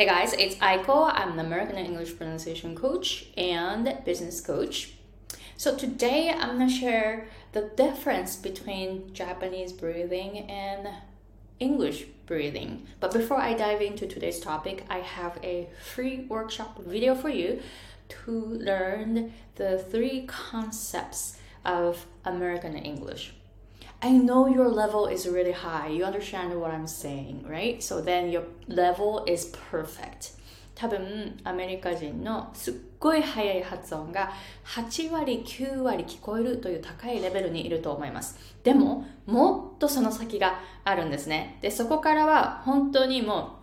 Hey guys, it's Aiko. I'm an American English pronunciation coach and business coach. So today I'm gonna share the difference between Japanese breathing and English breathing. But before I dive into today's topic, I have a free workshop video for you to learn the three concepts of American English. I know your level is really high. You understand what I'm saying, right? So then your level is perfect. 多分アメリカ人のすっごい速い発音が8割9割聞こえるという高いレベルにいると思いますでももっとその先があるんですねでそこからは本当にも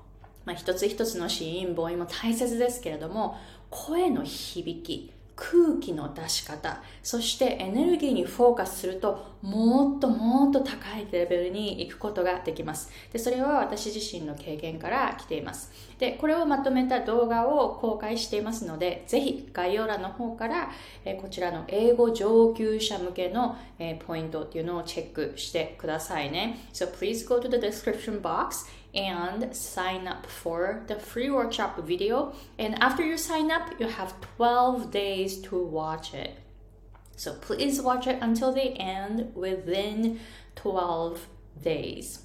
う、まあ、一つ一つの子音母音も大切ですけれども声の響き空気の出し方そしてエネルギーにフォーカスするともっともっと高いレベルに行くことができます。でそれは私自身の経験から来ています。でこれをまとめた動画を公開していますのでぜひ概要欄の方から、えこちらの英語上級者向けの、えポイントっていうのをチェックしてくださいね So please go to the description box and sign up for the free workshop video. And after you sign up, you have 12 days to watch it. So please watch it until the end within 12 days.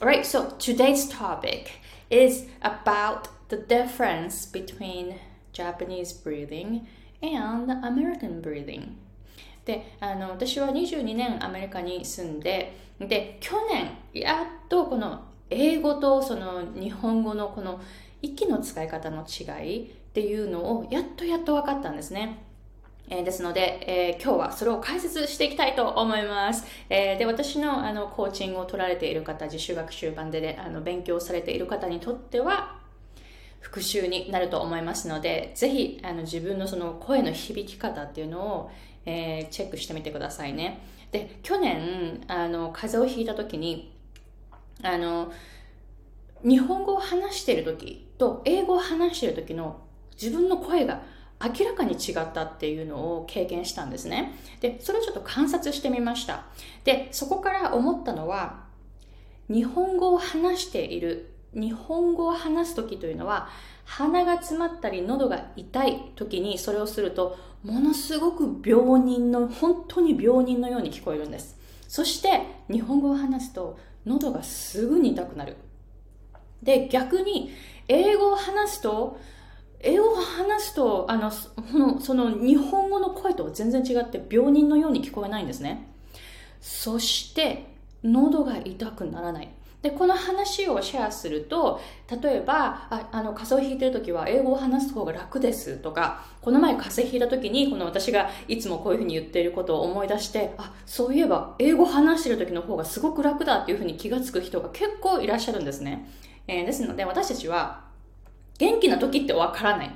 All right, so today's topic is about the difference between Japanese breathing and American breathing. であの私は22年アメリカに住んでで去年やっとこの英語とその日本語のこの息の使い方の違いっていうのをやっとやっと分かったんですね。えー、ですので、えー、今日はそれを解説していきたいと思います。えー、で、私のあのコーチングを取られている方、自主学習版で、ね、あの勉強されている方にとっては、復習になると思いますので、ぜひあの自分のその声の響き方っていうのを、えチェックしてみてくださいね。で、去年、あの、風邪をひいた時に、あの、日本語を話している時と英語を話している時の自分の声が明らかに違ったっていうのを経験したんですね。で、それをちょっと観察してみました。で、そこから思ったのは、日本語を話している、日本語を話す時というのは、鼻が詰まったり喉が痛い時にそれをすると、ものすごく病人の、本当に病人のように聞こえるんです。そして、日本語を話すと、喉がすぐに痛くなる。で、逆に、英語を話すと、英語を話すと、あの、その日本語の声とは全然違って病人のように聞こえないんですね。そして、喉が痛くならない。で、この話をシェアすると、例えば、ああの、風邪をひいてる時は英語を話す方が楽ですとか、この前風邪ひいた時に、この私がいつもこういうふうに言っていることを思い出して、あ、そういえば英語話してる時の方がすごく楽だっていうふうに気がつく人が結構いらっしゃるんですね。えー、ですので私たちは元気な時ってわからない。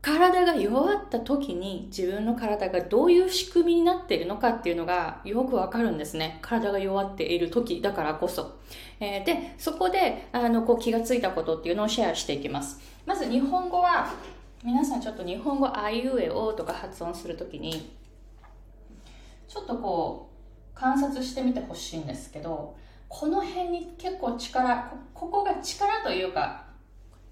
体が弱った時に自分の体がどういう仕組みになっているのかっていうのがよくわかるんですね。体が弱っている時だからこそ。えー、で、そこであのこう気がついたことっていうのをシェアしていきます。まず日本語は、皆さんちょっと日本語あいうえおとか発音するときに、ちょっとこう観察してみてほしいんですけど、この辺に結構力ここが力というか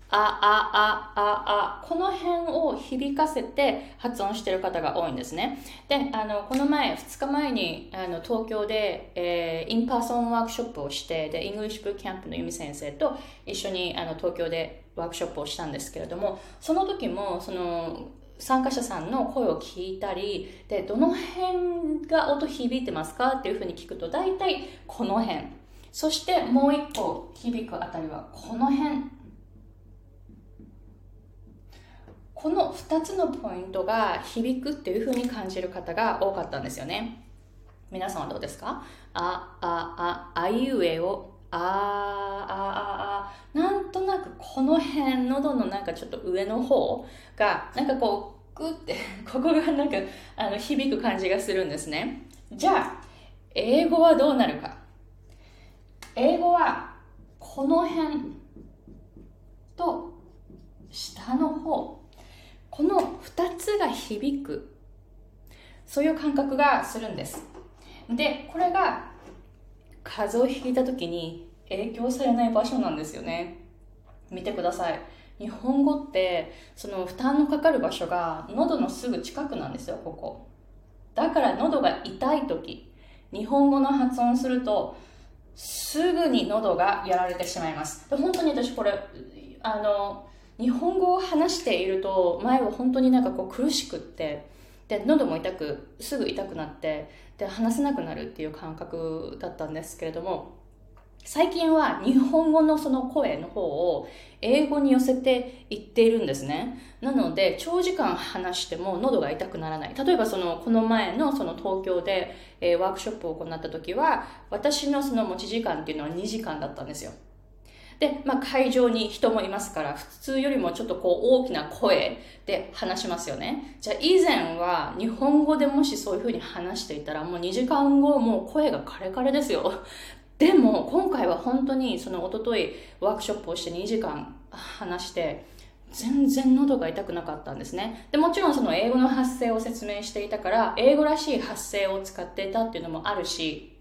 あ、あ、あ、あ、あ、この辺を響かせて発音してる方が多いんですね。で、あの、この前、2日前に、あの、東京で、えー、 in-person ワークショップをして、で、 English Boot Camp の由美先生と一緒に、あの、東京でワークショップをしたんですけれども、その時も、その、参加者さんの声を聞いたり、で、どの辺が音響いてますかっていうふうに聞くと、大体この辺。そしてもう一個響くあたりはこの辺この2つのポイントが響くっていう風に感じる方が多かったんですよね皆さんはどうですか？あ、あ、あ、あいうえをああ、あ、あ、なんとなくこの辺、喉のなんかちょっと上の方が、なんかこう、グって、ここがなんかあの響く感じがするんですね。じゃあ、英語はどうなるか？英語はこの辺と下の方この2つが響くそういう感覚がするんですでこれが風をひいた時に影響されない場所なんですよね見てください。日本語ってその負担のかかる場所が喉のすぐ近くなんですよ、ここ。だから喉が痛い時、日本語の発音するとすぐに喉がやられてしまいます。で本当に私これ、あの、日本語を話していると前は本当になんかこう苦しくって、で、喉も痛く、すぐ痛くなって、で、話せなくなるっていう感覚だったんですけれども、最近は日本語のその声の方を英語に寄せていっているんですね。なので、長時間話しても喉が痛くならない。例えばその、この前のその東京で、ワークショップを行った時は、私のその持ち時間っていうのは2時間だったんですよ。で、まあ、会場に人もいますから、普通よりもちょっとこう大きな声で話しますよね。じゃあ以前は日本語でもしそういう風に話していたら、もう2時間後もう声がカレカレですよ。でも今回は本当にその一昨日ワークショップをして2時間話して全然喉が痛くなかったんですねでもちろんその英語の発声を説明していたから英語らしい発声を使っていたっていうのもあるし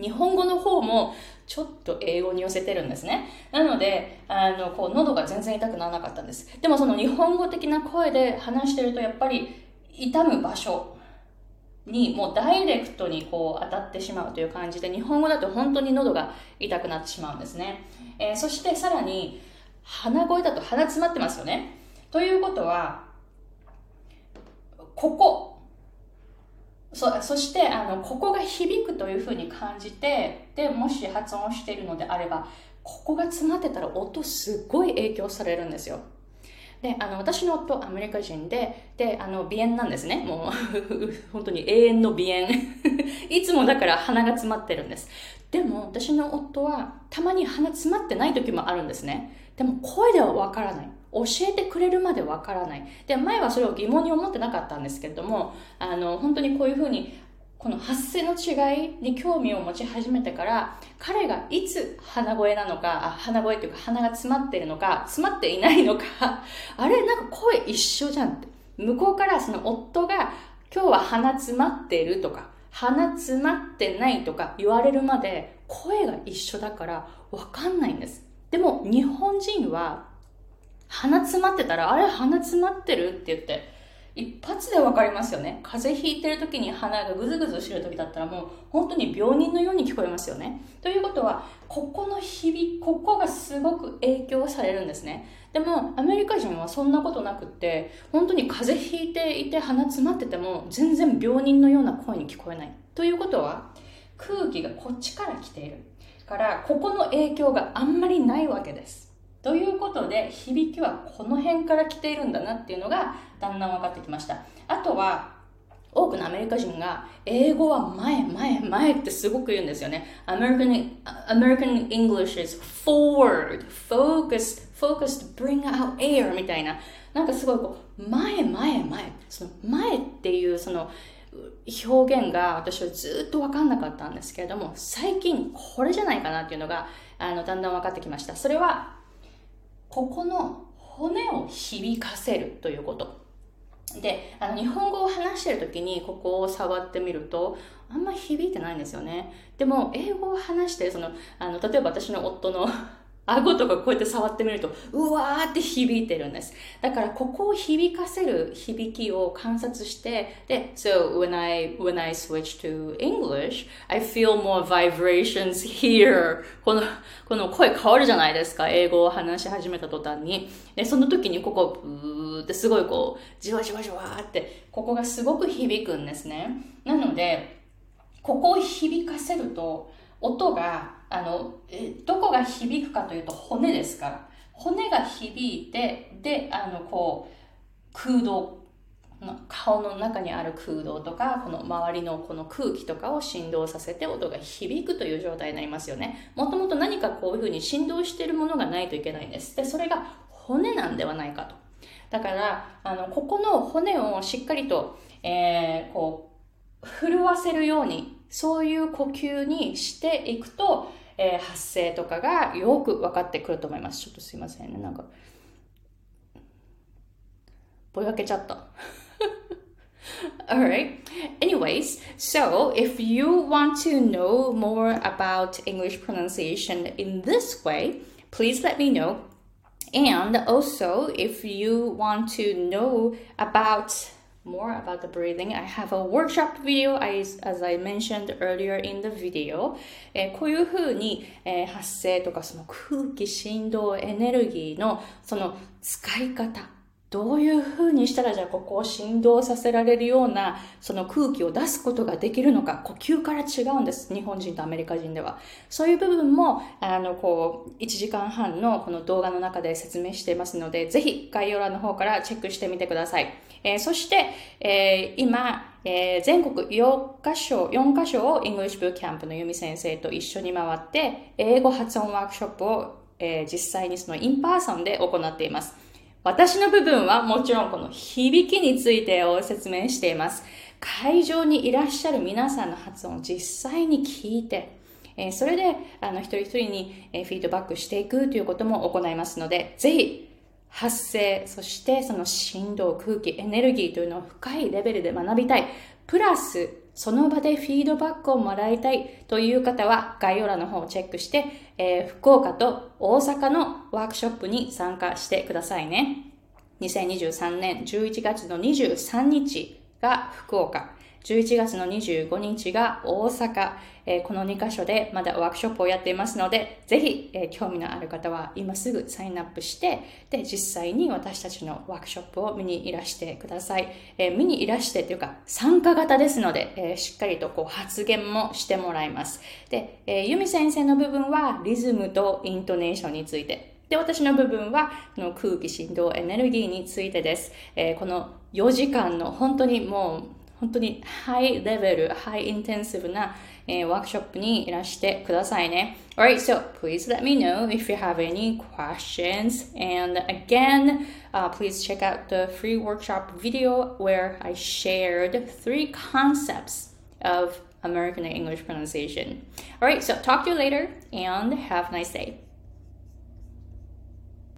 日本語の方もちょっと英語に寄せてるんですね。なので、あの、こう、喉が全然痛くならなかったんです。でもその日本語的な声で話してると、やっぱり痛む場所にもうダイレクトにこう当たってしまうという感じで日本語だと本当に喉が痛くなってしまうんですね、えー、そしてさらに鼻声だと鼻詰まってますよねということはここそそしてあのここが響くというふうに感じてでもし発音しているのであればここが詰まってたら音すっごい影響されるんですよで、あの、私の夫、アメリカ人で、で、あの、鼻炎なんですね。もう 本当に永遠の鼻炎。いつもだから鼻が詰まってるんです。でも、私の夫は、たまに鼻詰まってない時もあるんですね。でも、声ではわからない。教えてくれるまでわからない。で、前はそれを疑問に思ってなかったんですけれども、あの、本当にこういうふうに、この発声の違いに興味を持ち始めてから彼がいつ鼻声なのかあ鼻声っていうか鼻が詰まってるのか詰まっていないのか あれなんか声一緒じゃんって向こうからその夫が今日は鼻詰まっているとか鼻詰まってないとか言われるまで声が一緒だからわかんないんですでも日本人は鼻詰まってたらあれ鼻詰まってるって言って一発でわかりますよね。風邪ひいてる時に鼻がぐずぐずしてる時だったらもう本当に病人のように聞こえますよね。ということは、ここの響ここがすごく影響されるんですね。でも、アメリカ人はそんなことなくって、本当に風邪ひいていて鼻詰まってても全然病人のような声に聞こえない。ということは、空気がこっちから来ている。から、ここの影響があんまりないわけです。ということで、響きはこの辺から来ているんだなっていうのがだんだん分かってきました。あとは、多くのアメリカ人が英語は前、前、前ってすごく言うんですよね。American, American English is forward, focus, focus to bring out air みたいな。なんかすごいこう、前、前、前。その前っていうその表現が私はずっと分かんなかったんですけれども、最近これじゃないかなっていうのが、あの、だんだん分かってきました。それは、ここの骨を響かせるということ。で、あの、日本語を話してる時にここを触ってみると、あんま響いてないんですよね。でも、英語を話して、その、あの、例えば私の夫の顎とかこうやって触ってみると、うわーって響いてるんです。だから、ここを響かせる響きを観察して、で、so when I, when I switch to English, I feel more vibrations here. この、この声変わるじゃないですか。英語を話し始めた途端に。で、その時にここ、ブーってすごいこう、じわじわじわーって、ここがすごく響くんですね。なので、ここを響かせると、音があのが響くかというと骨ですから。骨が響いてであのこう空洞。顔の中にある空洞とかこの周りのこの空気とかを振動させて音が響くという状態になりますよね。もともと何かこういうふうに振動しているものがないといけないんです。でそれが骨なんではないかと。だからあのここの骨をしっかりと、えー、こう震わせるようにそういう呼吸にしていくと、えー、発声とかがよく分かってくると思います。ちょっとすいませんね。なんか、ぼやけちゃった。Alright. Anyways, so if you want to know more about English pronunciation in this way, please let me know And also, if you want to know about more about the breathing, I have a workshop video as, as I mentioned earlier in the video. えー、こういうふうに、えー、発声とかその空気、振動、エネルギーのその使い方どういうふうにしたらじゃあここを振動させられるようなその空気を出すことができるのか呼吸から違うんです日本人とアメリカ人では。そういう部分もあのこう1時間半のこの動画の中で説明していますのでぜひ概要欄の方からチェックしてみてください、えー、そして、えー、今えー、全国4カ所、4カ所を English Boot Camp の由美先生と一緒に回って、英語発音ワークショップを、え、実際にその in-person で行っています。私の部分はもちろんこの響きについてを説明しています。会場にいらっしゃる皆さんの発音を実際に聞いて、えそれであの一人一人に、えフィードバックしていくということも行いますので、ぜひ発声、そしてその振動、空気、エネルギーというのを深いレベルで学びたい。プラス、その場でフィードバックをもらいたいという方は概要欄の方をチェックして、えー、福岡と大阪のワークショップに参加してくださいね。2023年11月の23日が福岡、11月の25日が大阪、えー、この2カ所でまだワークショップをやっていますので、ぜひ、えー、興味のある方は今すぐサインアップして、で、実際に私たちのワークショップを見にいらしてください。えー、見にいらしてというか、参加型ですので、えしっかりとこう発言もしてもらいます。で、えー、ユミ先生の部分はリズムとイントネーションについて、で、私の部分は、の空気、振動、エネルギーについてです。えー、この4時間の本当にもう本当にハイレベル、ハイインテンシブな、えー、ワークショップにいらしてくださいね。Alright, so please let me know if you have any questions. And again, uh, please check out the free workshop video where I shared three concepts of American English pronunciation. Alright, so talk to you later and have a nice day.